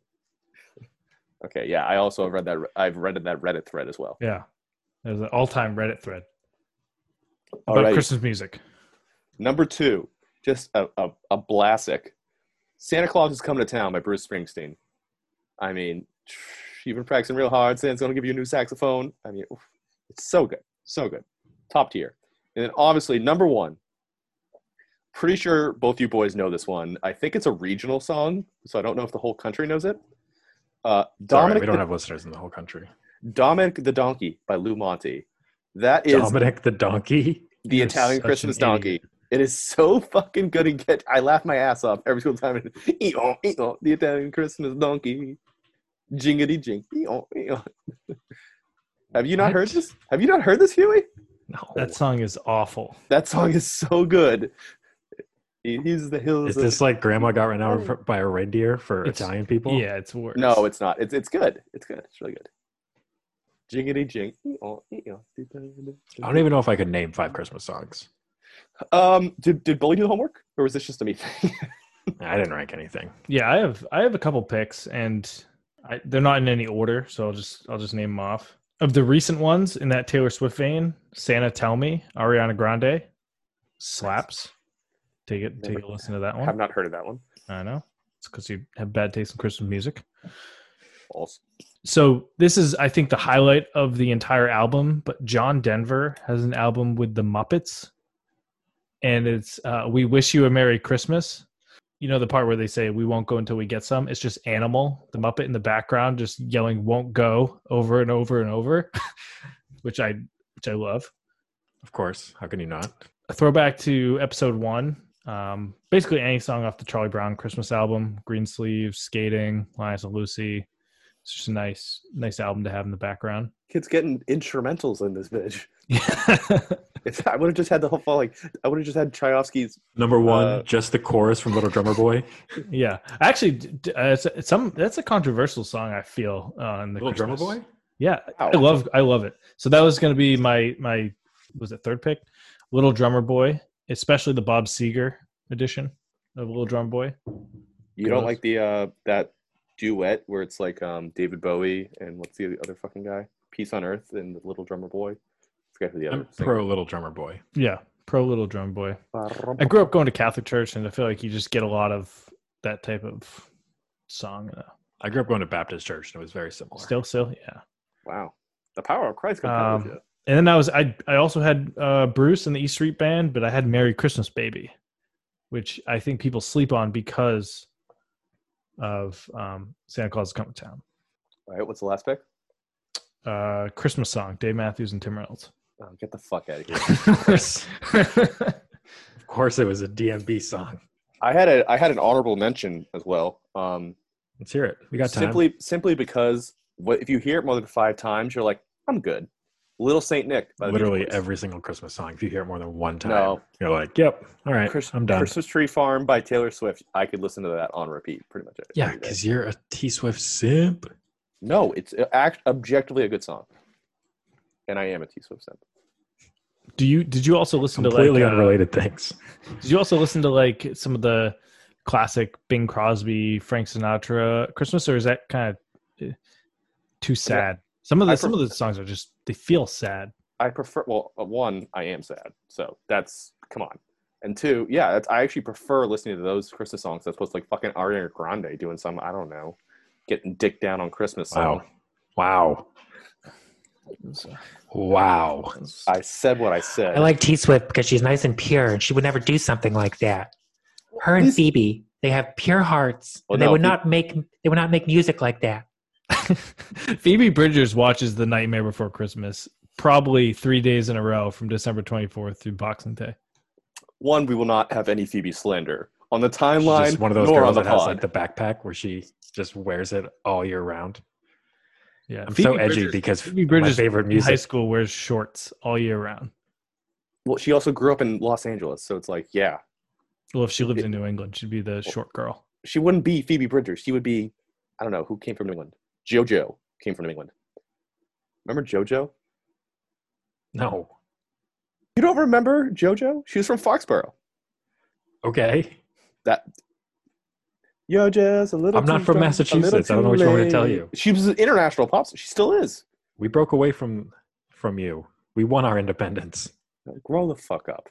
Okay, yeah, I also have read that. I've read in that Reddit thread as well. Yeah, there's an all-time Reddit thread about Alrighty. Christmas music. Number two, just a, a, a classic. Santa Claus is Coming to Town by Bruce Springsteen. I mean, you've been practicing real hard. Santa's going to give you a new saxophone. I mean, it's so good. So good. Top tier. And then obviously, number one, pretty sure both you boys know this one. I think it's a regional song, so I don't know if the whole country knows it. Uh, It's all right, Dominic, we don't the, have listeners in the whole country. Dominic the Donkey by Lou Monte. That is Dominic the Donkey. the You're Italian Christmas donkey. idiot. It is so fucking good and get. I laugh my ass off every single time. Eon, eon, the Italian Christmas donkey, jingity jing. Eon, eon. Have you not heard this? Have you not heard this, Huey? No. That song is awful. That song is so good. He- He's the hills. Is of- this like grandma got run over by a reindeer for It's- Italian people? Yeah, it's worse. no, it's not. It's it's good. It's good. It's really good. Jingity jing. Eon, eon. I don't even know if I could name five Christmas songs. Um, did did Bully do the homework, or was this just a me thing? I didn't rank anything. Yeah, I have I have a couple picks, and I, they're not in any order, so I'll just I'll just name them off. Of the recent ones in that Taylor Swift vein, Santa Tell Me, Ariana Grande, slaps. Take it, take a listen to that one. I have not heard of that one. I know it's because you have bad taste in Christmas music. False. So this is, I think, the highlight of the entire album. But John Denver has an album with the Muppets, and it's uh, "We Wish You a Merry Christmas." You know the part where they say "We won't go until we get some." It's just Animal, the Muppet in the background, just yelling "Won't go" over and over and over, which I which I love. Of course. How can you not? A throwback to episode one. Um, basically, any song off the Charlie Brown Christmas album, Green Sleeves, Skating, Linus and Lucy. It's just a nice, nice album to have in the background. Kids getting instrumentals in this bitch. If I would have just had the whole fall, like, I would have just had Tchaikovsky's. Number one, Uh, just the chorus from Little Drummer Boy. yeah, actually, d- d- uh, it's, it's some that's a controversial song. I feel uh, in the Little Drummer Boy? Yeah, I love I love it. So that was going to be my my was it third pick, Little Drummer Boy, especially the Bob Seger edition of Little Drummer Boy. You don't like the uh that duet where it's like um David Bowie and what's the other fucking guy? Peace on Earth and the Little Drummer Boy. Forget who the other. I'm pro Little Drummer Boy. Yeah, pro Little Drummer Boy. I grew up going to Catholic church, and I feel like you just get a lot of that type of song. Uh, I grew up going to Baptist church and it was very similar. still, still, yeah. Wow, the power of Christ compels Um, you. And then I was I I also had uh, Bruce and the East Street Band, but I had Merry Christmas Baby, which I think people sleep on because of um, Santa Claus is coming to town. All right, what's the last pick? Uh, Christmas song, Dave Matthews and Tim Reynolds. Oh, get the fuck out of here. of course. Of course it was a DMB song. I had a I had an honorable mention as well. Um, Let's hear it. We got time. simply simply because what if you hear it more than five times, you're like, I'm good. Little Saint Nick. by Literally Boys. every single Christmas song. If you hear it more than one time, No. you're like, "Yep, all right, Chris- I'm done." Christmas Tree Farm by Taylor Swift. I could listen to that on repeat pretty much. every yeah, because you're a T Swift simp. no, it's uh, act objectively a good song, and I am a T Swift simp. Do you did you also listen to Completely like uh, unrelated things. Did you also listen to like some of the classic Bing Crosby, Frank Sinatra Christmas, or is that kind of too sad? Some of the I some of the songs are just they feel sad. I prefer. Well, uh, one, I am sad, so that's come on. And two, yeah, that's, I actually prefer listening to those Christmas songs as opposed to like fucking Ariana Grande doing some I don't know, getting dick down on Christmas song. Wow, wow, wow. I said what I said. I like T Swift because she's nice and pure, and she would never do something like that. Her and This- Phoebe, they have pure hearts, Well, and they no, would not make they would not make music like that. Phoebe Bridgers watches The Nightmare Before Christmas probably three days in a row from December 24th through Boxing Day. One, we will not have any Phoebe slander on the She's timeline, just one of those girls on the that has like the backpack where she just wears it all year round. Yeah, I'm Phoebe so edgy Bridgers- because Phoebe my Bridgers favorite music. high school wears shorts all year round. well, she also grew up in Los Angeles, so it's like, yeah, Well, if she lived in New England, she'd be the short girl. she wouldn't be Phoebe Bridgers. She would be, I don't know, who came from New England? JoJo came from New England. Remember JoJo? No, You don't remember JoJo? She was from Foxborough. okay. That you're just a little. I'm not from strong, Massachusetts. I don't know what too you want me to tell you. She was an international pop star. She still is. We broke away from from you. We won our independence. Grow the fuck up.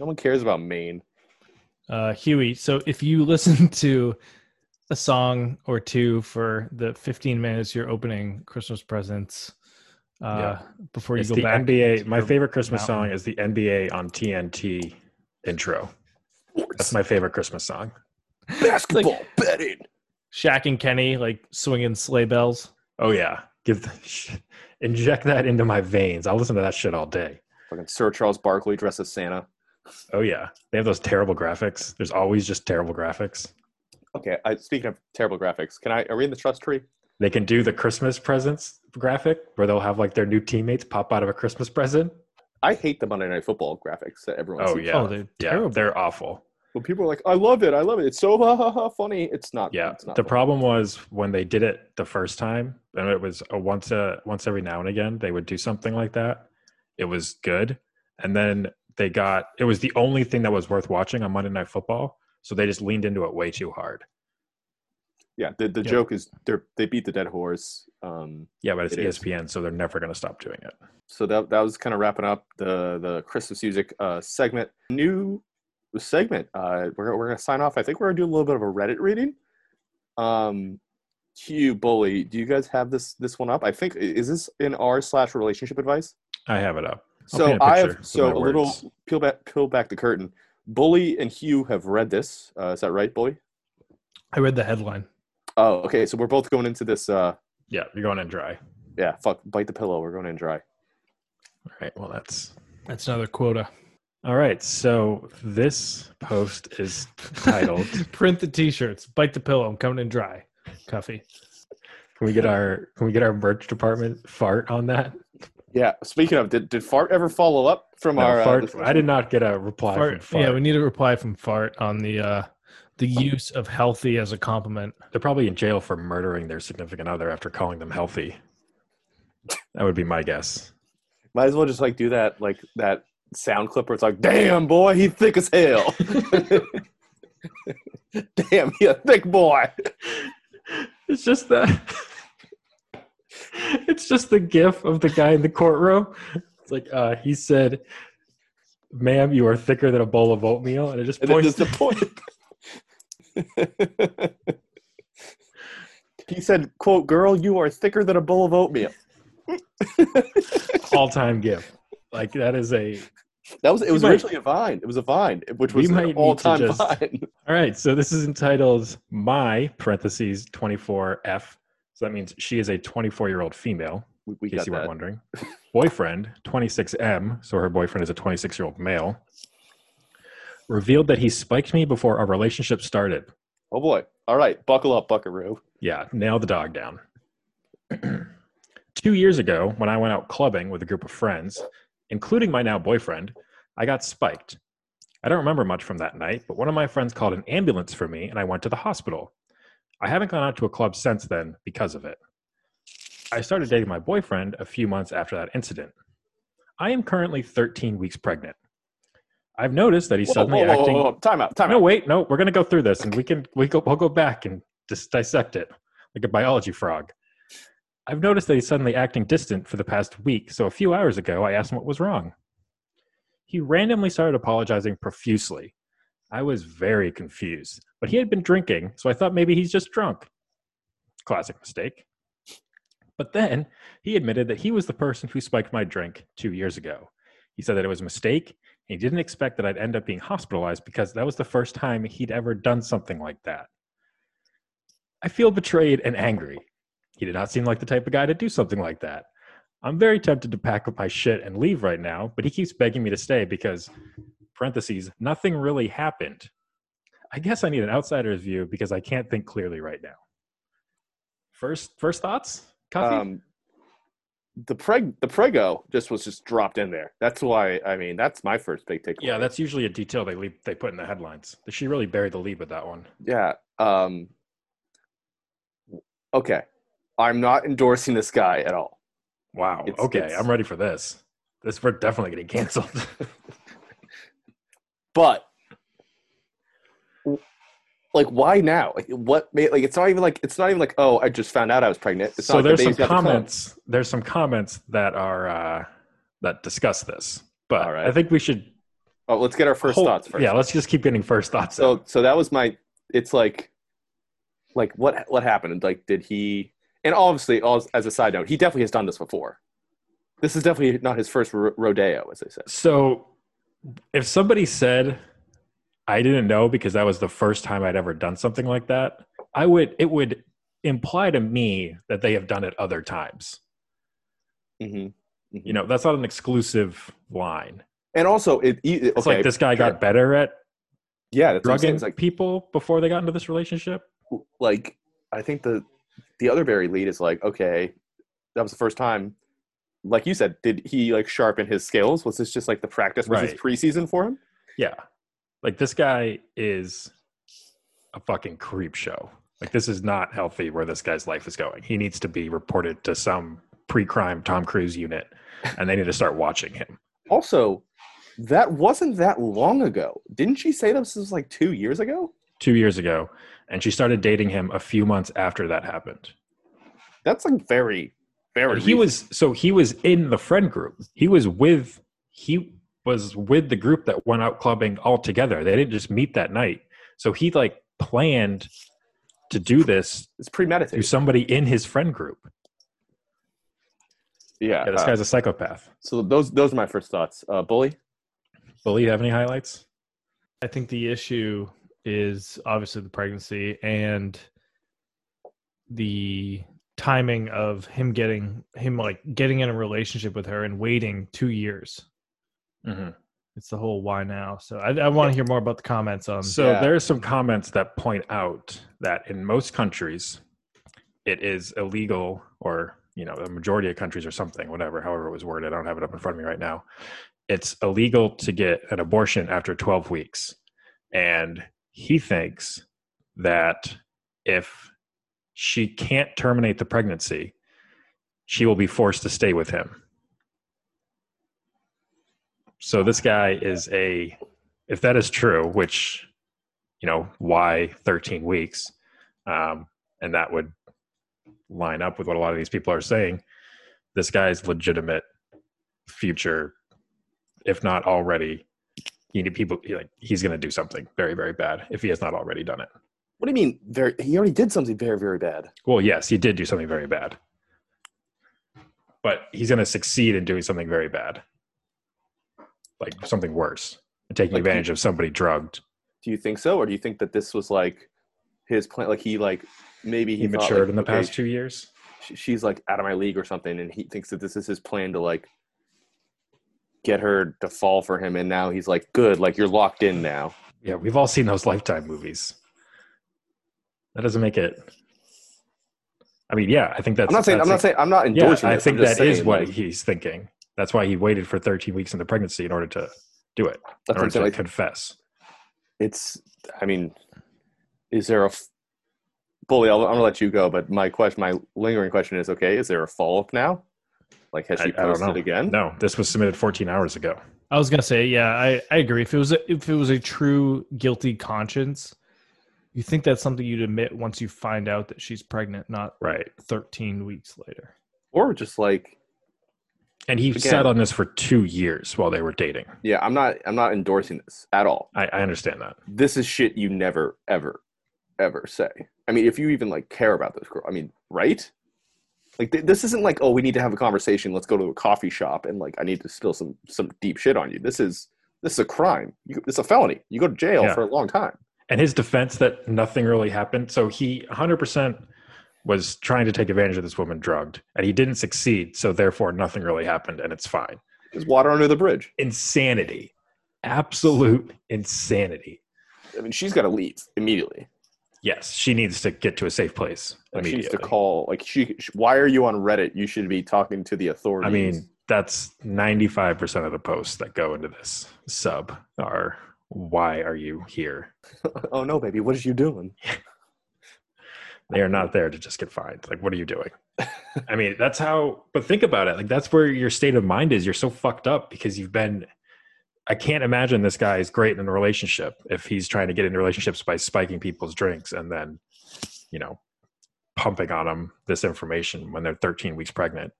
No one cares about Maine. Uh, Huey, so if you listen to a song or two for the 15 minutes you're opening Christmas presents uh, before you It's go the back. NBA. My favorite Christmas mountain. song is the NBA on TNT intro. That's my favorite Christmas song. Basketball betting. Shaq and Kenny like swinging sleigh bells. Oh yeah, give the, inject that into my veins. I'll listen to that shit all day. Fucking Sir Charles Barkley dressed as Santa. Oh yeah, they have those terrible graphics. There's always just terrible graphics. Okay, I, speaking of terrible graphics, can I? Are we in the trust tree? They can do the Christmas presents graphic where they'll have like their new teammates pop out of a Christmas present. I hate the Monday Night Football graphics that everyone Oh sees. yeah, Oh, they're yeah, terrible. they're awful. When people are like, "I love it, I love it," it's so ha ha ha funny. It's not. Yeah, it's not the funny. problem was when they did it the first time, and it was a once a once every now and again they would do something like that. It was good, and then they got it was the only thing that was worth watching on Monday Night Football. So they just leaned into it way too hard. Yeah, the, the Yeah. joke is they they beat the dead horse. Um, Yeah, but it's It is. ESPN, so they're never going to stop doing it. so that that was kind of wrapping up the the Christmas music uh, segment. New segment. Uh, we're we're gonna sign off. I think we're gonna do a little bit of a Reddit reading. Um, Hugh Bully, do you guys have this this one up? I think is this in r slash relationship advice? I have it up. I'll So paint a I picture have with so my a little peel back peel back the curtain. Bully and Hugh have read this. Uh, is that right, Bully? I read the headline. Oh, okay. So we're both going into this. Uh, Yeah, you're going in dry. yeah, fuck, bite the pillow. We're going in dry. All right. Well, that's That's another quota. all right. So this post is titled. Print the t-shirts. Bite the pillow. I'm coming in dry. Cuffy. Can we get our Can we get our merch department fart on that? Yeah. Speaking of, did, did Fart ever follow up from No, our? fart. Uh, I did not get a reply Fart. from fart. Yeah, we need a reply from Fart on the uh the use of healthy as a compliment. They're probably in jail for murdering their significant other after calling them healthy. That would be my guess. Might as well just like do that, like that sound clip where it's like, "Damn boy, he thick as hell." Damn, he a thick boy. It's just that. It's just the gif of the guy in the courtroom. It's like uh, he said, "Ma'am, you are thicker than a bowl of oatmeal," and it just And points. just the point. he said, "quote Girl, you are thicker than a bowl of oatmeal." all-time gif. Like that is a That was it. Was might- originally a vine. It was a vine, which was an all-time just- vine. All right, so this is entitled My parentheses 24F. So that means she is a 24 year old female, We, we in case got you weren't wondering. Boyfriend 26M, so her boyfriend is a 26 year old male, revealed that he spiked me before our relationship started. Oh boy! All right, buckle up, Buckaroo. Yeah, nail the dog down. Two years ago, when I went out clubbing with a group of friends, including my now boyfriend, I got spiked. I don't remember much from that night, but one of my friends called an ambulance for me and I went to the hospital. I haven't gone out to a club since then because of it. I started dating my boyfriend a few months after that incident. I am currently 13 weeks pregnant. I've noticed that he's Whoa, suddenly whoa, whoa, acting. Time out. Time No, out. wait, no, we're gonna go through this, and we can we go we'll go back and just dissect it like a biology frog. I've noticed that he's suddenly acting distant for the past week, so a few hours ago I asked him what was wrong. He randomly started apologizing profusely. I was very confused, but he had been drinking, so I thought maybe he's just drunk. Classic mistake. But then he admitted that he was the person who spiked my drink two years ago. He said that it was a mistake he didn't expect that I'd end up being hospitalized because that was the first time he'd ever done something like that. I feel betrayed and angry. He did not seem like the type of guy to do something like that. I'm very tempted to pack up my shit and leave right now, but he keeps begging me to stay because, parentheses, nothing really happened. I guess I need an outsider's view because I can't think clearly right now. First, first thoughts, Coffee. Um, the preg the prego just was just dropped in there. That's why. I mean, that's my first big takeaway. yeah, that's usually a detail they leave, they put in the headlines. She really buried the lead with that one. yeah. Um, okay, I'm not endorsing this guy at all. Wow. It's- okay, it's- I'm ready for this. This we're definitely getting canceled. But like, why now? Like, what? Made, like, it's not even like it's not even like oh, I just found out I was pregnant. It's so not like the there's some comments. There's some comments that are uh, that discuss this, but All right. I think we should. Oh, let's get our first hold- thoughts first. Yeah, let's just keep getting first thoughts. So out. so that was my. It's like, like what what happened? Like, did he? And obviously, as a side note, he definitely has done this before. This is definitely not his first rodeo, as they say. So if somebody said I didn't know because that was the first time I'd ever done something like that, I would it would imply to me that they have done it other times. hmm You know, that's not an exclusive line. and also it. it It's like this guy got better at yeah, drugging like people before they got into this relationship. like I think the the other very lead is like okay, that was the first time. Like you said, did he like sharpen his skills? Was this just like the practice? Was this preseason for him? Yeah. Like this guy is a fucking creep show. Like this is not healthy where this guy's life is going. He needs to be reported to some pre-crime Tom Cruise unit and they need to start watching him. Also, That wasn't that long ago. Didn't she say this was like two years ago? two years ago, and she started dating him a few months after that happened. That's like very, very. He was so he was in the friend group. He was with he was with the group that went out clubbing all together. They didn't just meet that night. So he like planned to do this It's to premeditated. somebody in his friend group. Yeah. Yeah, this uh, guy's a psychopath. so those those are my first thoughts. Uh, bully. Bully, you have any highlights? I think the issue is obviously the pregnancy and the timing of him getting him like getting in a relationship with her and waiting two years. Mm-hmm. It's the whole why now. So I, I want to hear more about the comments on. So Yeah. there are some comments that point out that in most countries, it is illegal, or you know, the majority of countries or something, whatever, however it was worded. I don't have it up in front of me right now. It's illegal to get an abortion after 12 weeks, and he thinks that if she can't terminate the pregnancy, she will be forced to stay with him. So this guy is a if that is true, which you know why 13 weeks, um, and that would line up with what a lot of these people are saying. This guy's legitimate future, if not already. You need people like he's going to do something very very bad if he has not already done it. What do you mean? Very. He already did something very very bad. Well, yes, he did do something very bad, but he's going to succeed in doing something very bad, like something worse, and taking Like advantage of somebody drugged. Do you think so, or do you think that this was like his plan? Like he like maybe he, He thought, matured like, in the okay, past two years. sh- she's like out of my league or something, and he thinks that this is his plan to like get her to fall for him, and now he's like, good, like you're locked in now. Yeah, we've all seen those Lifetime movies. That doesn't make it. I mean, yeah, I think that's. I'm not saying I'm not saying I'm not Yeah, endorsing. I this, think that is what like, he's thinking. That's why he waited for 13 weeks in the pregnancy in order to do it. In order I'm saying. to Like, confess. it's. I mean, is there a f- bully? I'll, I'm gonna let you go, but my question, my lingering question is: Okay, is there a follow up now? Like, has she I don't posted know. again? No, this was submitted 14 hours ago. I was gonna say, yeah, I, I agree. If it was a, if it was a true guilty conscience, you think that's something you'd admit once you find out that she's pregnant, not Right. 13 weeks later. Or just like, And he Again- sat on this for two years while they were dating. yeah, I'm not. I'm not endorsing this at all. I, I understand that. this is shit you never ever ever say i mean if you even like care about this girl i mean right like th- this isn't like oh we need to have a conversation let's go to a coffee shop and like i need to spill some some deep shit on you this is this is a crime you, it's a felony you go to jail Yeah. for a long time And his defense that nothing really happened. So he 100% was trying to take advantage of this woman drugged, and he didn't succeed. So therefore, nothing really happened, and it's fine. there's water under the bridge Insanity. Absolute insanity. i mean she's got to leave immediately Yes, she needs to get to a safe place like she needs to call like she sh- why are you on reddit you should be talking to the authorities I mean, that's 95% of the posts that go into this sub are why are you here? oh no baby what is you doing They are not there to just get fined. Like, what are you doing? I mean, that's how, but think about it. Like, that's where your state of mind is. You're so fucked up because you've been, I can't imagine this guy is great in a relationship if he's trying to get into relationships by spiking people's drinks and then, you know, pumping on them this information when they're 13 weeks pregnant.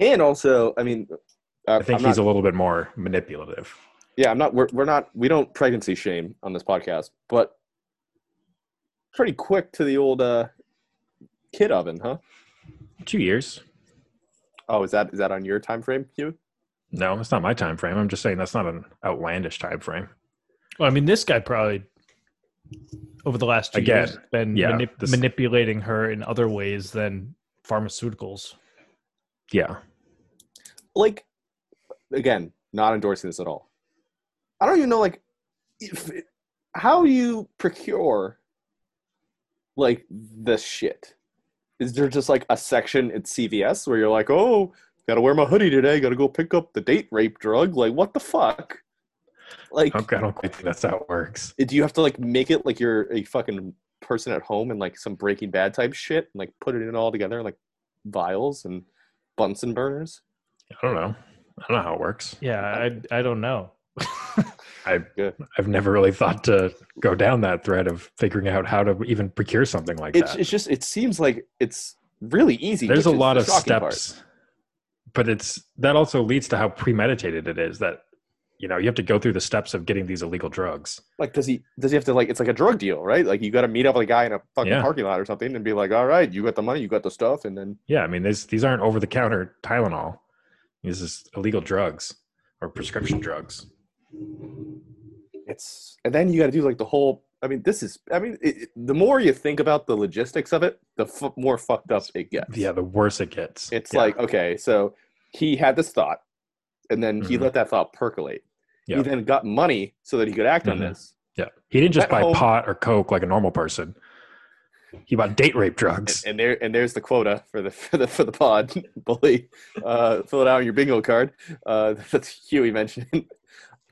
and also i mean uh, I think I'm he's not- a little bit more manipulative. yeah i'm not we're, we're not we don't pregnancy shame on this podcast but pretty quick to the old uh kid oven huh Two years. oh is that is that on your time frame Hugh? No, it's not my time frame. I'm just saying that's not an outlandish time frame. Well, I mean, this guy probably over the last two Again, years been yeah, manip- this- manipulating her in other ways than pharmaceuticals. Yeah. like again not endorsing this at all i don't even know like if, how you procure like the shit is there just like a section at cvs where you're like oh gotta wear my hoodie today gotta go pick up the date rape drug like what the fuck like Okay, I don't quite think that's how it works. do you have to like make it like you're a fucking person at home and like some breaking bad type shit and like put it in all together like vials and bunsen burners I don't know. I don't know how it works. Yeah, I I don't know. I Good. I've never really thought to go down that thread of figuring out how to even procure something like It's that. it's just it seems like it's really easy. There's a lot the of shocking part. steps, but it's that also leads to how premeditated it is. That you know you have to go through the steps of getting these illegal drugs. Like, does he does he have to like? It's like a drug deal, right? Like, you got to meet up with a guy in a fucking Yeah. parking lot or something, and be like, "All right, you got the money, you got the stuff," and then Yeah, I mean these these aren't over the counter Tylenol. These is illegal drugs or prescription drugs. It's and then you got to do like the whole. I mean, this is. I mean, it, the more you think about the logistics of it, the f- more fucked up it gets. Yeah, the worse it gets. It's Yeah. like okay, so he had this thought, and then he Mhm. let that thought percolate. Yeah. He then got money so that he could act on Mhm. this. yeah, he didn't just At buy home- pot or coke like a normal person. He bought date rape drugs. And, and there and there's the quota for the for the for the pod bully. Uh, fill it out on your bingo card. Uh, that's Huey mentioned.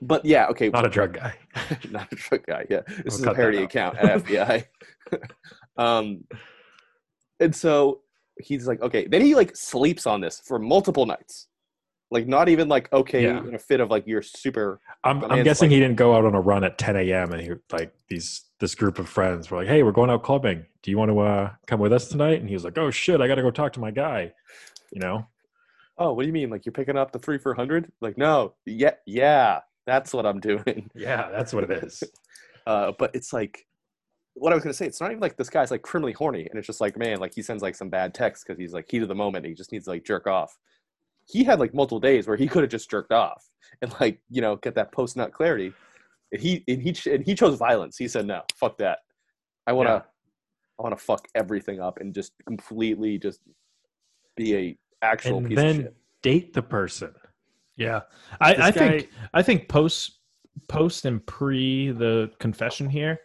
But yeah, okay, Not a drug guy. not a drug guy. Yeah, this We'll is a parody account at FBI. um, and so he's like, okay. Then he like sleeps on this for multiple nights, like not even like okay Yeah. in a fit of like you're super. I'm, I'm guessing like- he didn't go out on a run at 10 a.m. and he like these this group of friends were like, "Hey, we're going out clubbing. Do you want to uh, come with us tonight?" And he was like, "Oh shit, I got to go talk to my guy." You know, Oh, what do you mean? Like you're picking up the three for hundred? Like no, yeah, yeah, that's what I'm doing. yeah, that's what it is. Uh, but it's like what I was gonna say. It's not even like this guy's like criminally horny, and it's just like man, like he sends like some bad text because he's like heat of the moment. He just needs to like jerk off. He had like multiple days where he could have just jerked off and like you know get that post nut clarity. And he and he ch- and he chose violence. He said no, fuck that. I wanna Yeah. I wanna fuck everything up and just completely just be a actual and piece of then shit. date the person. Yeah, I, I guy- think I think post post and pre the confession here,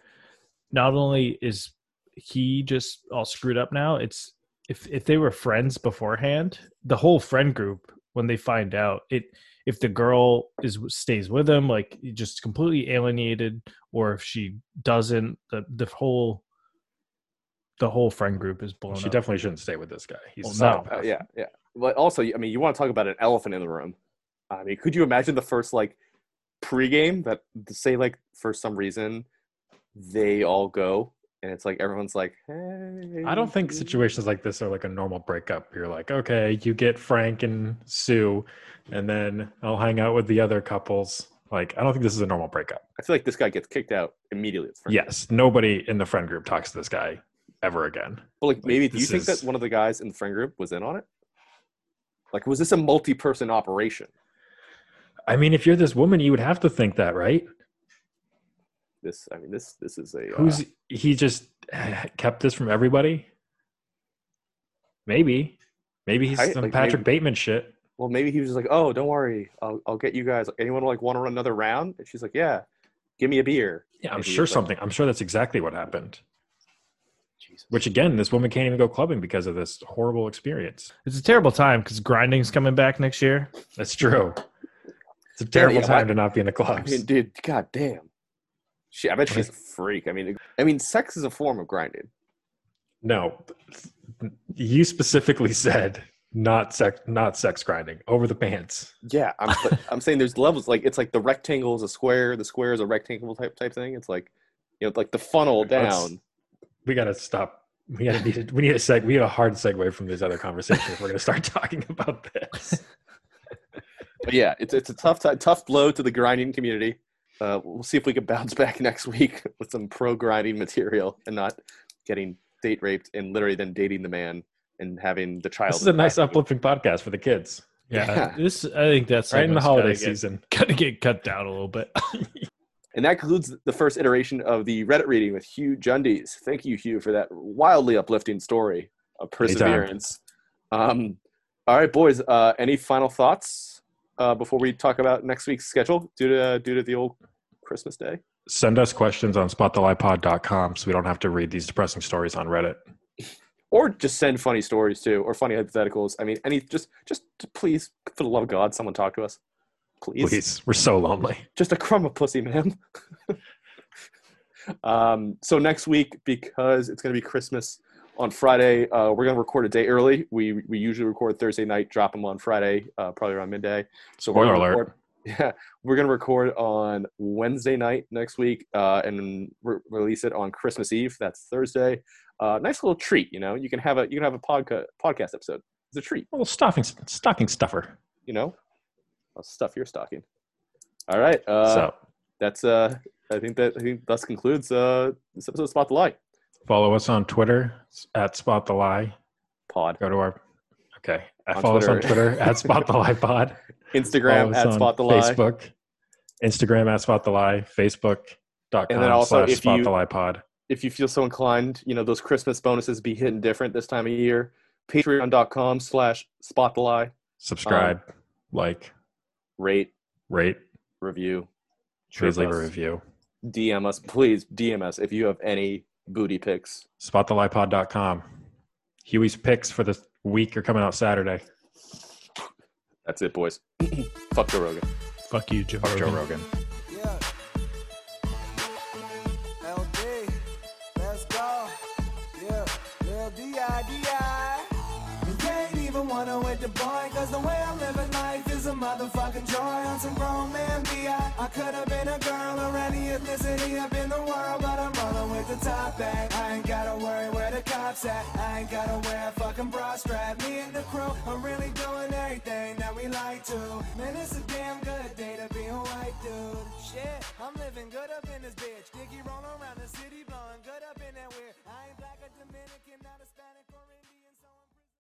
not only is he just all screwed up now, it's if if they were friends beforehand, the whole friend group when they find out it if the girl is stays with him like just completely alienated or if she doesn't the the whole the whole friend group is blown She up. definitely shouldn't stay with this guy. He's Well, a no. Yeah, yeah. But also, I mean, you want to talk about an elephant in the room? I mean, could you imagine the first like pregame that say like for some reason they all go and it's like everyone's like, hey. I don't think situations like this are like a normal breakup. You're like, okay, you get Frank and Sue, and then I'll hang out with the other couples. Like, I don't think this is a normal breakup. I feel like this guy gets kicked out immediately. at. Yes, nobody in the friend group talks to this guy ever again. But like, maybe do you think is- that one of the guys in the friend group was in on it? Like, was this a multi-person operation? I mean, if you're this woman, you would have to think that, right? This, I mean, this, this is a. uh, Who's he just kept this from everybody? Maybe, maybe he's I- some like, Patrick maybe- Bateman shit. well, maybe he was just like, "Oh, don't worry, I'll, I'll get you guys. Anyone like want to run another round?" And she's like, "Yeah, give me a beer." Yeah, I'm And sure was like, something. I'm sure that's exactly what happened. Jesus. Which again, this woman can't even go clubbing because of this horrible experience. It's a terrible time because grinding's coming back next year. That's true. It's a terrible yeah, time why- to not be in the I clubs. mean, dude, god damn. She, I bet she's a freak. I mean, I mean, sex is a form of grinding. no, you specifically said not sex, not sex grinding over the pants. Yeah, I'm, I'm saying there's levels. Like it's like the rectangle is a square, the square is a rectangle type type thing. It's like, you know, like the funnel Let's- down. We gotta stop. We gotta need. A, we need a seg. We need a hard segue from these other conversations. if We're gonna start talking about this. But yeah, it's it's a tough ti- tough blow to the grinding community. Uh, we'll see if we can bounce back next week with some pro grinding material and not getting date raped and literally then dating the man and having the child. This is a nice uplifting podcast for the kids, Yeah, Yeah. this I think that's right in the holiday gotta season. Gotta get cut down a little bit. And that concludes the first iteration of the Reddit reading with Hugh Jundies. Thank you, Hugh, for that wildly uplifting story of perseverance. Um, all right, boys. Uh, any final thoughts uh, before we talk about next week's schedule due to due to the old Christmas day? Send us questions on spotthe liepod.com so we don't have to read these depressing stories on Reddit. Or just send funny stories too, or funny hypotheticals. I mean, any just just please, for the love of God, someone talk to us, please. Please, we're so lonely. just a crumb of pussy, man. um, so next week, because it's going to be Christmas, on Friday. Uh, we're gonna record a day early. We we usually record Thursday night, drop them on Friday, uh, probably around midday. So we're Spoiler gonna alert. record- yeah, we're gonna record on Wednesday night next week, uh, and re- release it on Christmas Eve. That's Thursday. Uh, nice little treat, you know. You can have a you can have a podcast podcast episode. It's a treat, A little stocking stocking stuffer. you know. I'll stuff your stocking. All right. Uh, so that's uh, I think that I think thus concludes uh this episode of Spot the Lie follow us on Twitter at Spot the Lie. pod. Go to our okay. On follow us on Twitter. Twitter at Spot the Lie Pod. Instagram at Spot the Lie. Facebook, Instagram at Spot the Lie, Facebook.com And then also slash if Spot you- the Lie Pod. if you feel so inclined, you know, those Christmas bonuses be hitting different this time of year. Patreon.com slash spot the lie. Subscribe, Um, like, Rate, rate, review. please leave a review. DM us. Please DM us if you have any booty pics. SpotTheLiePod.com. Huey's picks for the week are coming out Saturday. That's it, boys. Fuck Joe Rogan. Fuck you, Joe. Fuck Joe Rogan. Top. I ain't gotta worry where the cops at. I ain't gotta wear a fucking bra strap. Me and the crew are really doing everything that we like to. Man, it's a damn good day to be a white dude. Shit, I'm living good up in this bitch. Diggy rolling around the city, blowing good up in that weird. I ain't black or Dominican, not a.